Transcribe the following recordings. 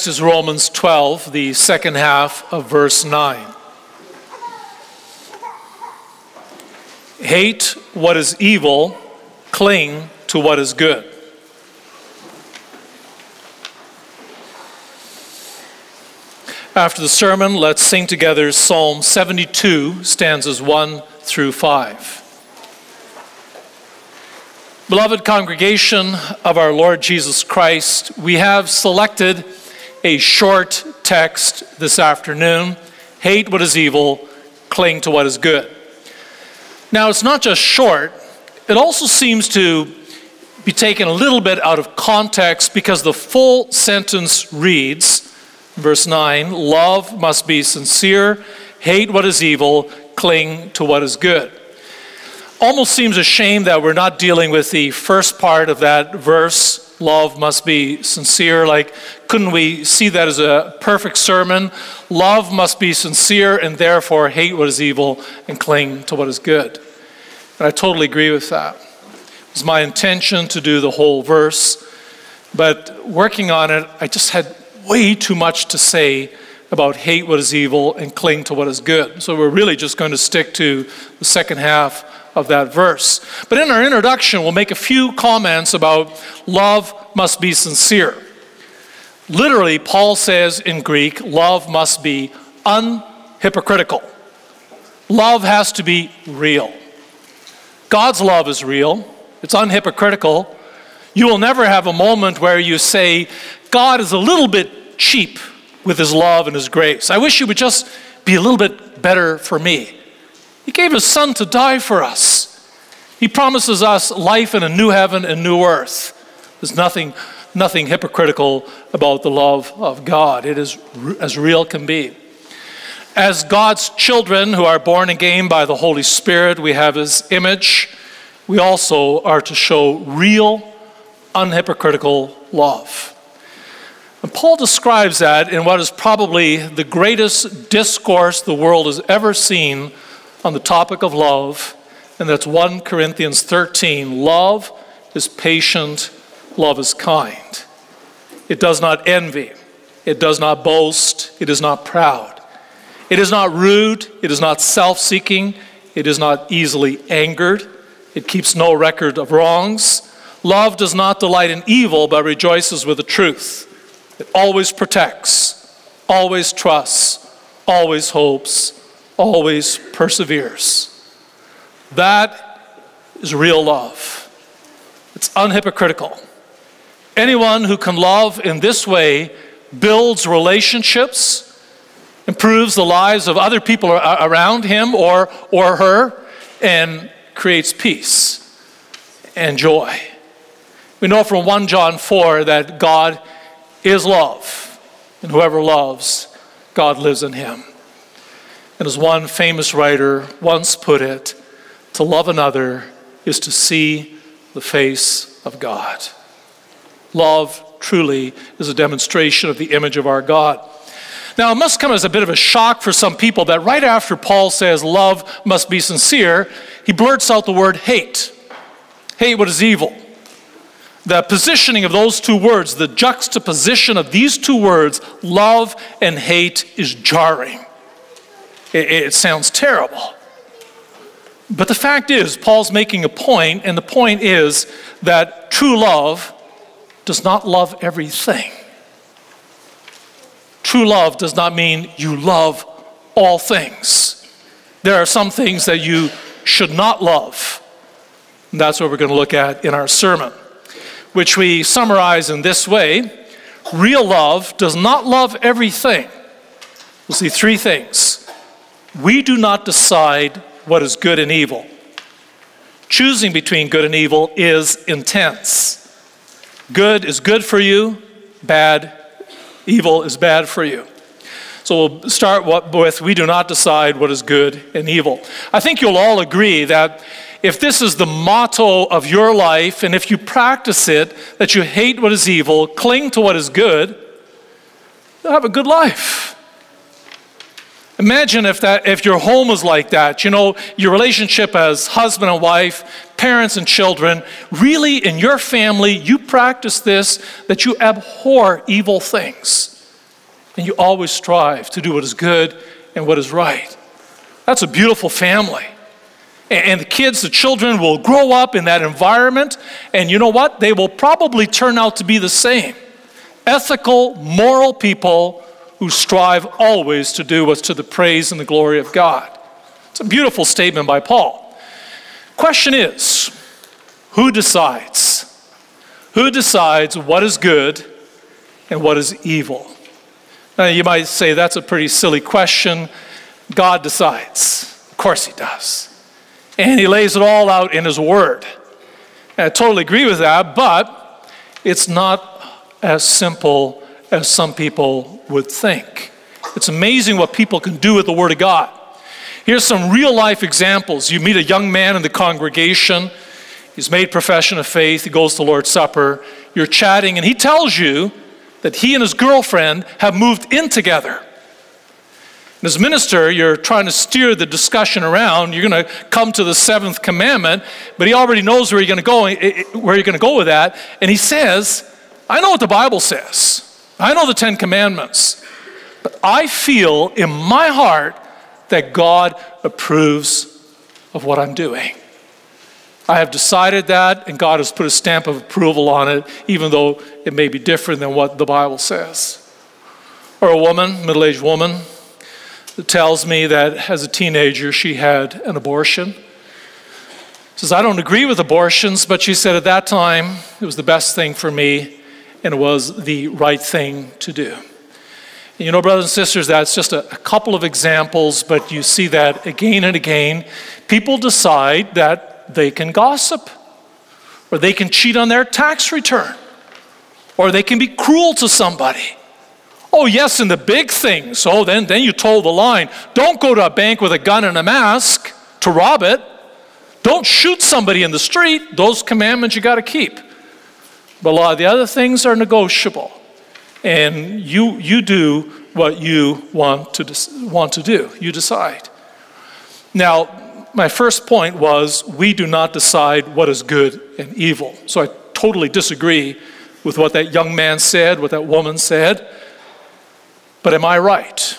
Next is Romans 12, the second half of verse 9. Hate what is evil, cling to what is good. After the sermon, let's sing together Psalm 72, stanzas 1 through 5. Beloved congregation of our Lord Jesus Christ, we have selected a short text this afternoon hate what is evil, cling to what is good. Now, it's not just short, it also seems to be taken a little bit out of context because the full sentence reads, verse 9 Love must be sincere, hate what is evil, cling to what is good. Almost seems a shame that we're not dealing with the first part of that verse love must be sincere. Like, couldn't we see that as a perfect sermon? Love must be sincere and therefore hate what is evil and cling to what is good. And I totally agree with that. It was my intention to do the whole verse, but working on it, I just had way too much to say about hate what is evil and cling to what is good. So we're really just going to stick to the second half of that verse. But in our introduction, we'll make a few comments about love must be sincere. Literally, Paul says in Greek, love must be unhypocritical. Love has to be real. God's love is real, it's unhypocritical. You will never have a moment where you say, God is a little bit cheap with his love and his grace. I wish you would just be a little bit better for me. He gave his son to die for us. He promises us life in a new heaven and new earth. There's nothing, nothing hypocritical about the love of God. It is as real can be. As God's children who are born again by the Holy Spirit, we have his image. We also are to show real, unhypocritical love. And Paul describes that in what is probably the greatest discourse the world has ever seen on the topic of love, and that's 1 Corinthians 13. Love is patient, love is kind. It does not envy, it does not boast, it is not proud. It is not rude, it is not self seeking, it is not easily angered, it keeps no record of wrongs. Love does not delight in evil, but rejoices with the truth. It always protects, always trusts, always hopes, always perseveres. That is real love. It's unhypocritical. Anyone who can love in this way builds relationships, improves the lives of other people around him or, or her, and creates peace and joy. We know from 1 John 4 that God is love, and whoever loves, God lives in him. And as one famous writer once put it, to love another is to see the face of God. Love truly is a demonstration of the image of our God. Now, it must come as a bit of a shock for some people that right after Paul says love must be sincere, he blurts out the word hate. Hate what is evil. The positioning of those two words, the juxtaposition of these two words, love and hate, is jarring. It, it sounds terrible. But the fact is, Paul's making a point, and the point is that true love does not love everything. True love does not mean you love all things. There are some things that you should not love. And that's what we're going to look at in our sermon, which we summarize in this way Real love does not love everything. We'll see three things we do not decide what is good and evil. Choosing between good and evil is intense. Good is good for you, bad, evil is bad for you. So we'll start with we do not decide what is good and evil. I think you'll all agree that if this is the motto of your life and if you practice it, that you hate what is evil, cling to what is good, you'll have a good life. Imagine if that if your home was like that, you know, your relationship as husband and wife, parents and children, really in your family you practice this that you abhor evil things. And you always strive to do what is good and what is right. That's a beautiful family. And the kids, the children will grow up in that environment, and you know what? They will probably turn out to be the same ethical, moral people who strive always to do what's to the praise and the glory of God. It's a beautiful statement by Paul. Question is who decides? Who decides what is good and what is evil? Now, you might say that's a pretty silly question. God decides. Of course, He does. And He lays it all out in His Word. And I totally agree with that, but it's not as simple as some people would think. It's amazing what people can do with the Word of God. Here's some real life examples. You meet a young man in the congregation, he's made profession of faith, he goes to Lord's Supper, you're chatting, and he tells you that he and his girlfriend have moved in together. And as minister, you're trying to steer the discussion around. You're going to come to the seventh commandment, but he already knows where you're going to go, eh, eh, where you're going to go with that. And he says, "I know what the Bible says. I know the Ten Commandments, but I feel in my heart that God approves of what I'm doing." I have decided that, and God has put a stamp of approval on it, even though it may be different than what the Bible says. Or a woman, middle aged woman, that tells me that as a teenager she had an abortion. Says, I don't agree with abortions, but she said at that time it was the best thing for me and it was the right thing to do. You know, brothers and sisters, that's just a, couple of examples, but you see that again and again. People decide that they can gossip, or they can cheat on their tax return, or they can be cruel to somebody. Oh, yes, in the big things. Oh, then, then you told the line. Don't go to a bank with a gun and a mask to rob it. Don't shoot somebody in the street. Those commandments you got to keep. But a lot of the other things are negotiable. And you, you do what you want to, want to do. You decide. Now, my first point was we do not decide what is good and evil. So I totally disagree with what that young man said, what that woman said. But am I right?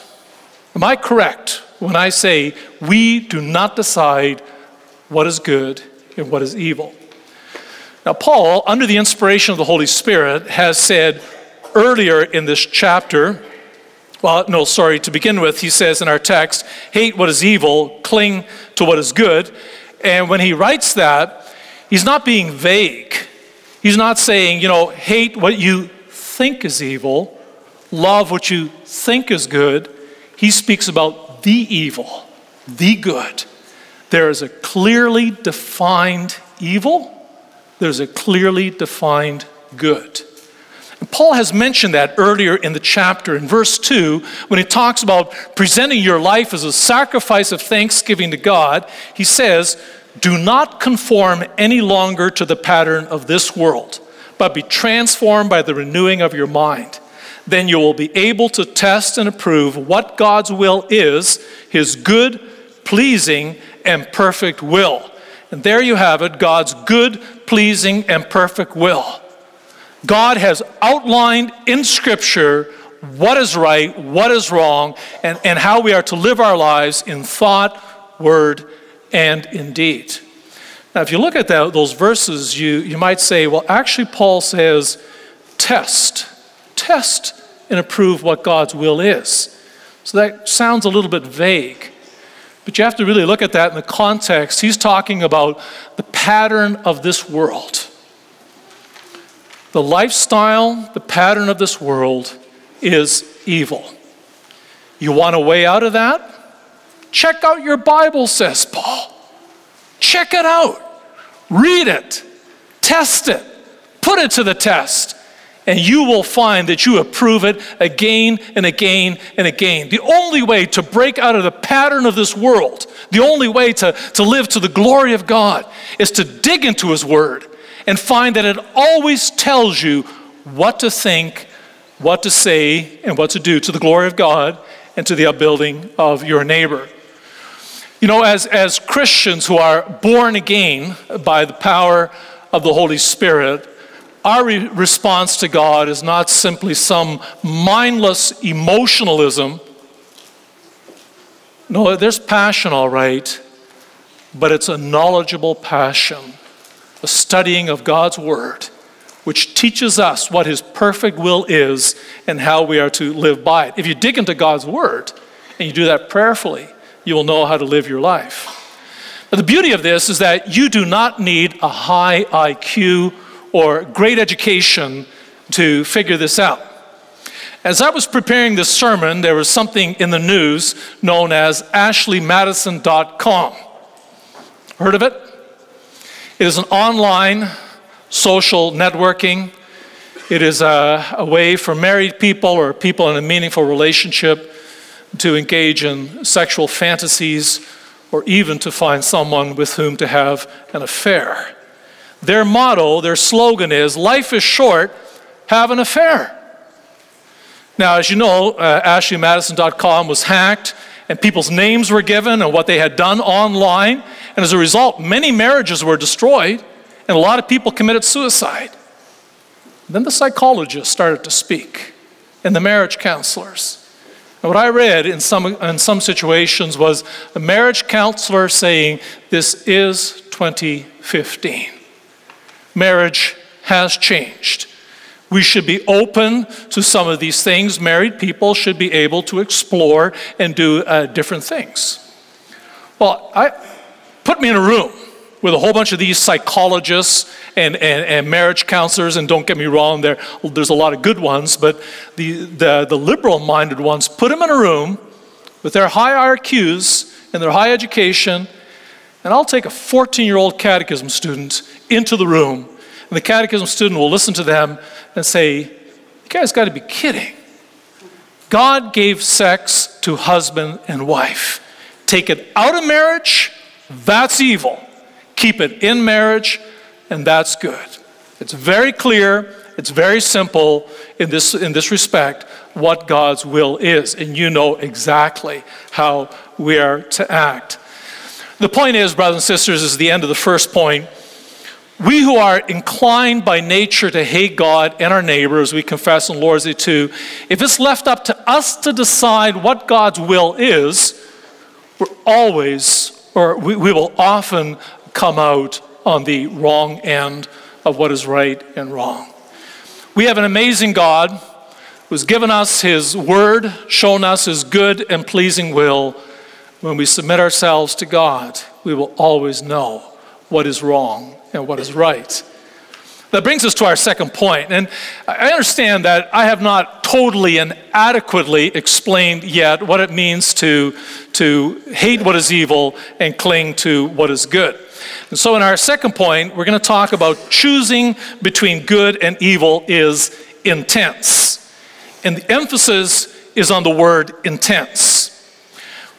Am I correct when I say we do not decide what is good and what is evil? Now, Paul, under the inspiration of the Holy Spirit, has said earlier in this chapter well, no, sorry, to begin with, he says in our text, hate what is evil, cling to what is good. And when he writes that, he's not being vague. He's not saying, you know, hate what you think is evil, love what you think is good. He speaks about the evil, the good. There is a clearly defined evil, there's a clearly defined good. And Paul has mentioned that earlier in the chapter in verse 2 when he talks about presenting your life as a sacrifice of thanksgiving to God. He says, Do not conform any longer to the pattern of this world, but be transformed by the renewing of your mind. Then you will be able to test and approve what God's will is, his good, pleasing, and perfect will. And there you have it God's good, pleasing, and perfect will. God has outlined in Scripture what is right, what is wrong, and, and how we are to live our lives in thought, word, and in deed. Now, if you look at that, those verses, you, you might say, well, actually, Paul says, test, test and approve what God's will is. So that sounds a little bit vague. But you have to really look at that in the context. He's talking about the pattern of this world. The lifestyle, the pattern of this world is evil. You want a way out of that? Check out your Bible, says Paul. Check it out. Read it. Test it. Put it to the test. And you will find that you approve it again and again and again. The only way to break out of the pattern of this world, the only way to, to live to the glory of God, is to dig into His Word and find that it always tells you what to think, what to say, and what to do to the glory of God and to the upbuilding of your neighbor. You know, as, as Christians who are born again by the power of the Holy Spirit, our re- response to God is not simply some mindless emotionalism. No, there's passion, all right, but it's a knowledgeable passion, a studying of God's Word, which teaches us what His perfect will is and how we are to live by it. If you dig into God's Word and you do that prayerfully, you will know how to live your life. But the beauty of this is that you do not need a high IQ or great education to figure this out. As I was preparing this sermon, there was something in the news known as ashleymadison.com. Heard of it? It is an online social networking. It is a, a way for married people or people in a meaningful relationship to engage in sexual fantasies or even to find someone with whom to have an affair. Their motto, their slogan is Life is short, have an affair. Now, as you know, uh, AshleyMadison.com was hacked, and people's names were given and what they had done online. And as a result, many marriages were destroyed, and a lot of people committed suicide. Then the psychologists started to speak, and the marriage counselors. And what I read in some, in some situations was a marriage counselor saying, This is 2015. Marriage has changed. We should be open to some of these things. Married people should be able to explore and do uh, different things. Well, I, put me in a room with a whole bunch of these psychologists and, and, and marriage counselors, and don't get me wrong, there, there's a lot of good ones, but the, the, the liberal minded ones, put them in a room with their high IQs and their high education, and I'll take a 14 year old catechism student into the room, and the catechism student will listen to them and say, You guys got to be kidding. God gave sex to husband and wife. Take it out of marriage, that's evil. Keep it in marriage, and that's good. It's very clear, it's very simple in this, in this respect what God's will is, and you know exactly how we are to act. The point is, brothers and sisters, is the end of the first point. We who are inclined by nature to hate God and our neighbors, we confess in Lord's Day 2, if it's left up to us to decide what God's will is, we're always, or we, we will often come out on the wrong end of what is right and wrong. We have an amazing God who's given us his word, shown us his good and pleasing will. When we submit ourselves to God, we will always know what is wrong and what is right. That brings us to our second point. And I understand that I have not totally and adequately explained yet what it means to, to hate what is evil and cling to what is good. And so, in our second point, we're going to talk about choosing between good and evil is intense. And the emphasis is on the word intense.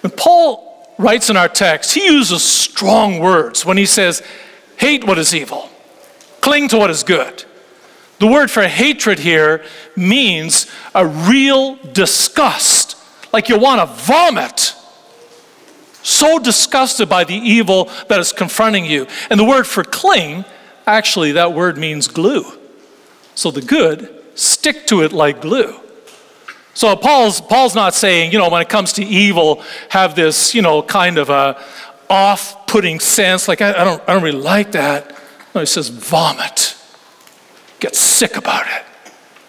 When Paul writes in our text, he uses strong words when he says, hate what is evil, cling to what is good. The word for hatred here means a real disgust, like you want to vomit so disgusted by the evil that is confronting you. And the word for cling, actually, that word means glue. So the good, stick to it like glue. So Paul's, Paul's not saying, you know, when it comes to evil, have this, you know, kind of a off putting sense, like, I, I, don't, I don't really like that. No, he says, vomit. Get sick about it.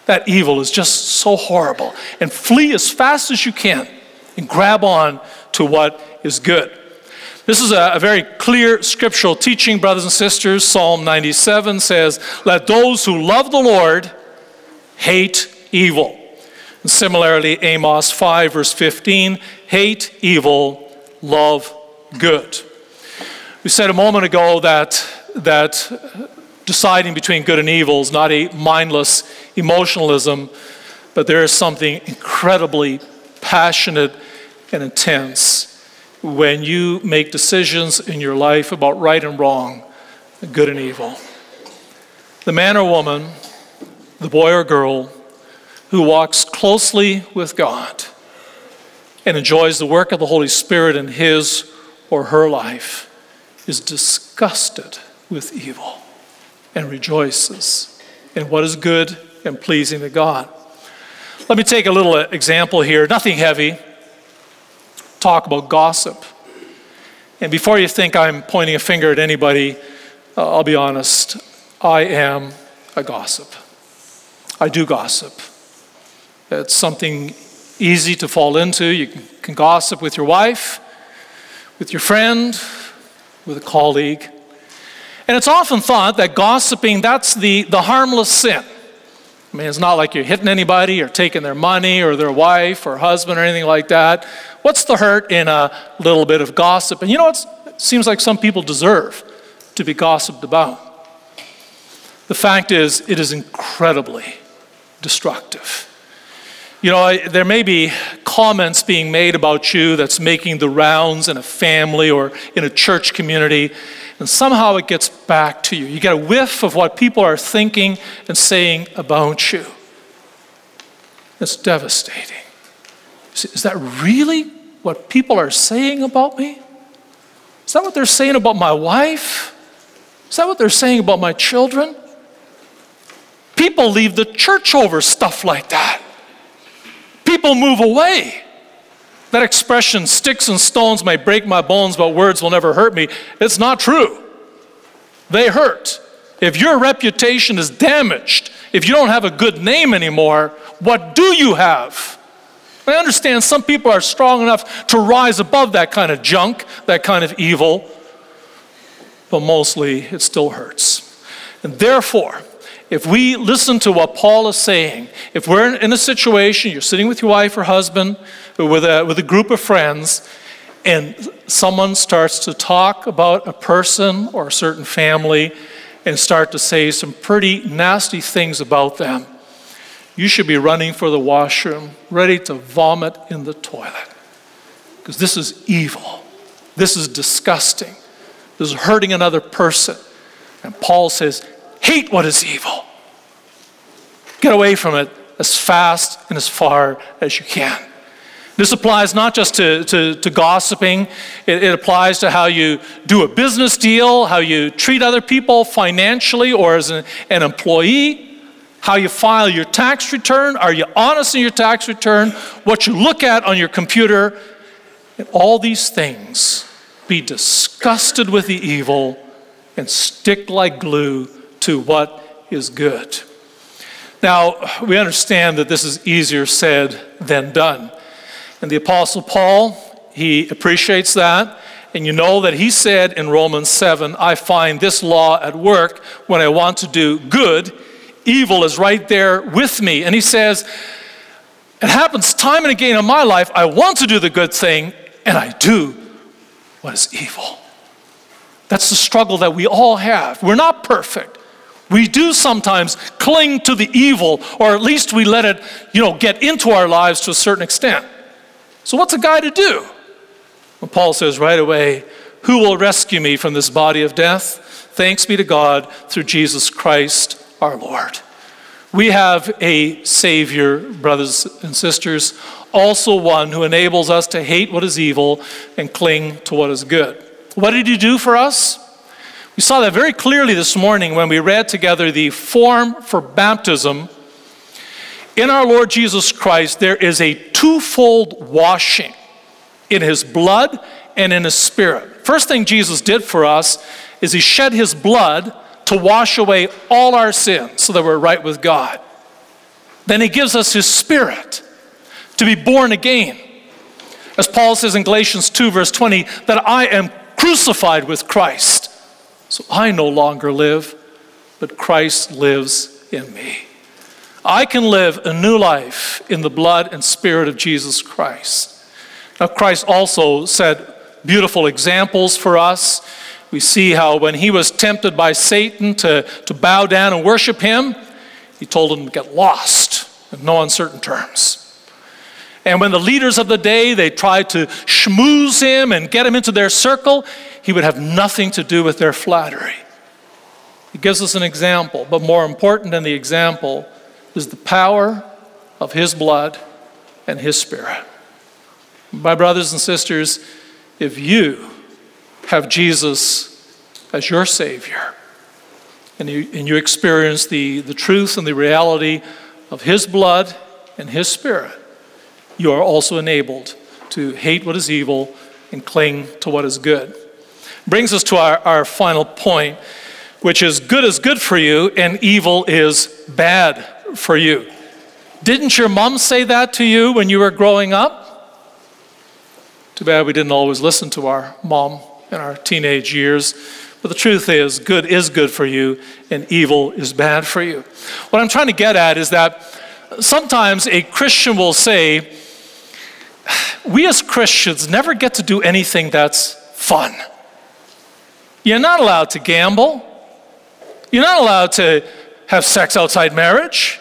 That evil is just so horrible. And flee as fast as you can and grab on to what is good. This is a, a, very clear scriptural teaching, brothers and sisters. Psalm 97 says, Let those who love the Lord hate evil. And similarly, Amos 5, verse 15, hate evil, love good. We said a moment ago that, that deciding between good and evil is not a mindless emotionalism, but there is something incredibly passionate and intense when you make decisions in your life about right and wrong, good and evil. The man or woman, the boy or girl who walks closely with God and enjoys the work of the Holy Spirit in his or her life is disgusted with evil and rejoices in what is good and pleasing to God. Let me take a little example here, nothing heavy. Talk about gossip. And before you think I'm pointing a finger at anybody, uh, I'll be honest. I am a gossip. I do gossip. It's something easy to fall into. You can gossip with your wife, with your friend, with a colleague. And it's often thought that gossiping, that's the, the harmless sin. I mean, it's not like you're hitting anybody or taking their money or their wife or husband or anything like that. What's the hurt in a little bit of gossip? And you know? It seems like some people deserve to be gossiped about. The fact is, it is incredibly destructive. You know, there may be comments being made about you that's making the rounds in a family or in a church community, and somehow it gets back to you. You get a whiff of what people are thinking and saying about you. It's devastating. Is that really what people are saying about me? Is that what they're saying about my wife? Is that what they're saying about my children? People leave the church over stuff like that people move away. That expression, sticks and stones may break my bones, but words will never hurt me, it's not true. They hurt. If your reputation is damaged, if you don't have a good name anymore, what do you have? I understand some people are strong enough to rise above that kind of junk, that kind of evil, but mostly it still hurts. And therefore, if we listen to what Paul is saying, if we're in a situation, you're sitting with your wife or husband, or with a, with a group of friends, and someone starts to talk about a person or a certain family and start to say some pretty nasty things about them, you should be running for the washroom, ready to vomit in the toilet. Because this is evil. This is disgusting. This is hurting another person. And Paul says, hate what is evil. Get away from it as fast and as far as you can. This applies not just to, to, to gossiping, it, it, applies to how you do a business deal, how you treat other people financially or as an, an employee, how you file your tax return. Are you honest in your tax return? What you look at on your computer. And all these things. Be disgusted with the evil and stick like glue to what is good. Now, we understand that this is easier said than done. And the Apostle Paul, he appreciates that. And you know that he said in Romans 7 I find this law at work when I want to do good. Evil is right there with me. And he says, It happens time and again in my life. I want to do the good thing, and I do what is evil. That's the struggle that we all have. We're not perfect. We do sometimes cling to the evil, or at least we let it, you know, get into our lives to a certain extent. So, what's a guy to do? Well, Paul says right away, Who will rescue me from this body of death? Thanks be to God through Jesus Christ our Lord. We have a Savior, brothers and sisters, also one who enables us to hate what is evil and cling to what is good. What did he do for us? We saw that very clearly this morning when we read together the form for baptism. In our Lord Jesus Christ, there is a twofold washing in his blood and in his spirit. First thing Jesus did for us is he shed his blood to wash away all our sins so that we're right with God. Then he gives us his spirit to be born again. As Paul says in Galatians 2, verse 20, that I am crucified with Christ. So I no longer live, but Christ lives in me. I can live a new life in the blood and spirit of Jesus Christ. Now, Christ also set beautiful examples for us. We see how when he was tempted by Satan to, to bow down and worship him, he told him to get lost in no uncertain terms. And when the leaders of the day they tried to schmooze him and get him into their circle, he would have nothing to do with their flattery. He gives us an example, but more important than the example is the power of his blood and his spirit. My brothers and sisters, if you have Jesus as your Savior, and you, and you experience the, the truth and the reality of His blood and His Spirit, you are also enabled to hate what is evil and cling to what is good. Brings us to our, our final point, which is good is good for you and evil is bad for you. Didn't your mom say that to you when you were growing up? Too bad we didn't always listen to our mom in our teenage years. But the truth is, good is good for you, and evil is bad for you. What I'm trying to get at is that sometimes a Christian will say, We as Christians never get to do anything that's fun. You're not allowed to gamble, you're not allowed to have sex outside marriage.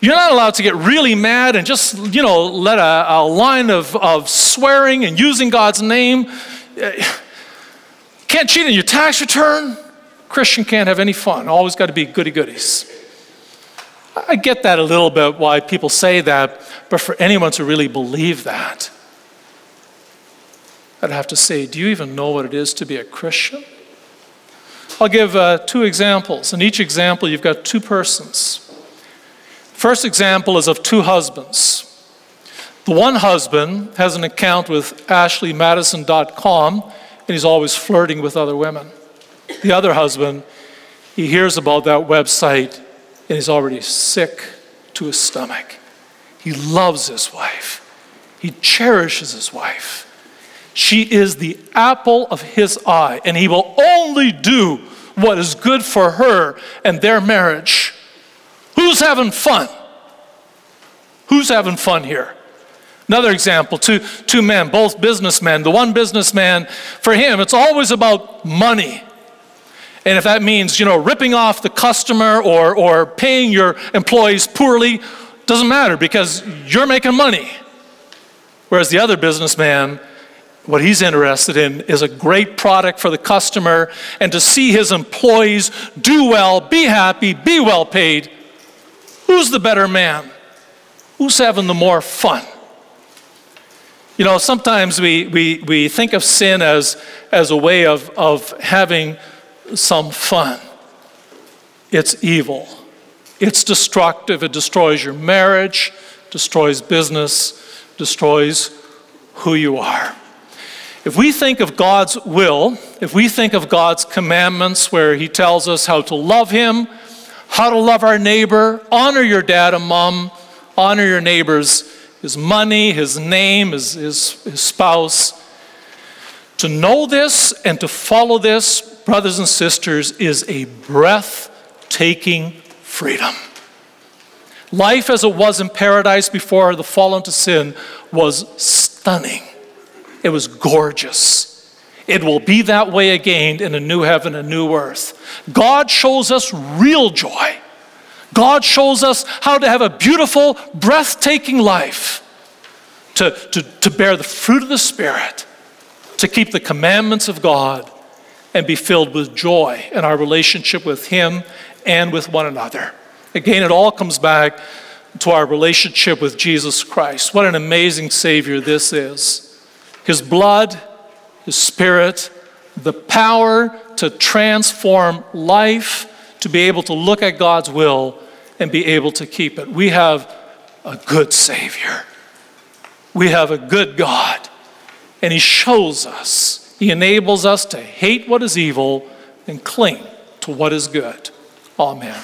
You're not allowed to get really mad and just, you know, let a, a line of, of swearing and using God's name. Can't cheat on your tax return. Christian can't have any fun. Always got to be goody goodies. I get that a little bit why people say that, but for anyone to really believe that, I'd have to say, do you even know what it is to be a Christian? I'll give uh, two examples. In each example, you've got two persons. First example is of two husbands. The one husband has an account with ashleymadison.com and he's always flirting with other women. The other husband, he hears about that website and he's already sick to his stomach. He loves his wife, he cherishes his wife. She is the apple of his eye, and he will only do what is good for her and their marriage. Who's having fun? Who's having fun here? Another example two, two men, both businessmen. The one businessman, for him, it's always about money. And if that means, you know, ripping off the customer or, or paying your employees poorly, doesn't matter because you're making money. Whereas the other businessman, what he's interested in is a great product for the customer and to see his employees do well, be happy, be well paid. Who's the better man? Who's having the more fun? You know, sometimes we, we, we think of sin as, as a way of, of having some fun. It's evil, it's destructive, it destroys your marriage, destroys business, destroys who you are. If we think of God's will, if we think of God's commandments where He tells us how to love Him, how to love our neighbor, honor your dad and mom, honor your neighbors, his money, his name, his, his, his spouse. To know this and to follow this, brothers and sisters, is a breathtaking freedom. Life as it was in paradise before the fall into sin was stunning. It was gorgeous. It will be that way again in a new heaven and new earth. God shows us real joy. God shows us how to have a beautiful, breathtaking life, to, to, to bear the fruit of the Spirit, to keep the commandments of God, and be filled with joy in our relationship with Him and with one another. Again, it all comes back to our relationship with Jesus Christ. What an amazing Savior this is. His blood, His Spirit, the power to transform life, to be able to look at God's will and be able to keep it. We have a good Savior. We have a good God. And He shows us, He enables us to hate what is evil and cling to what is good. Amen.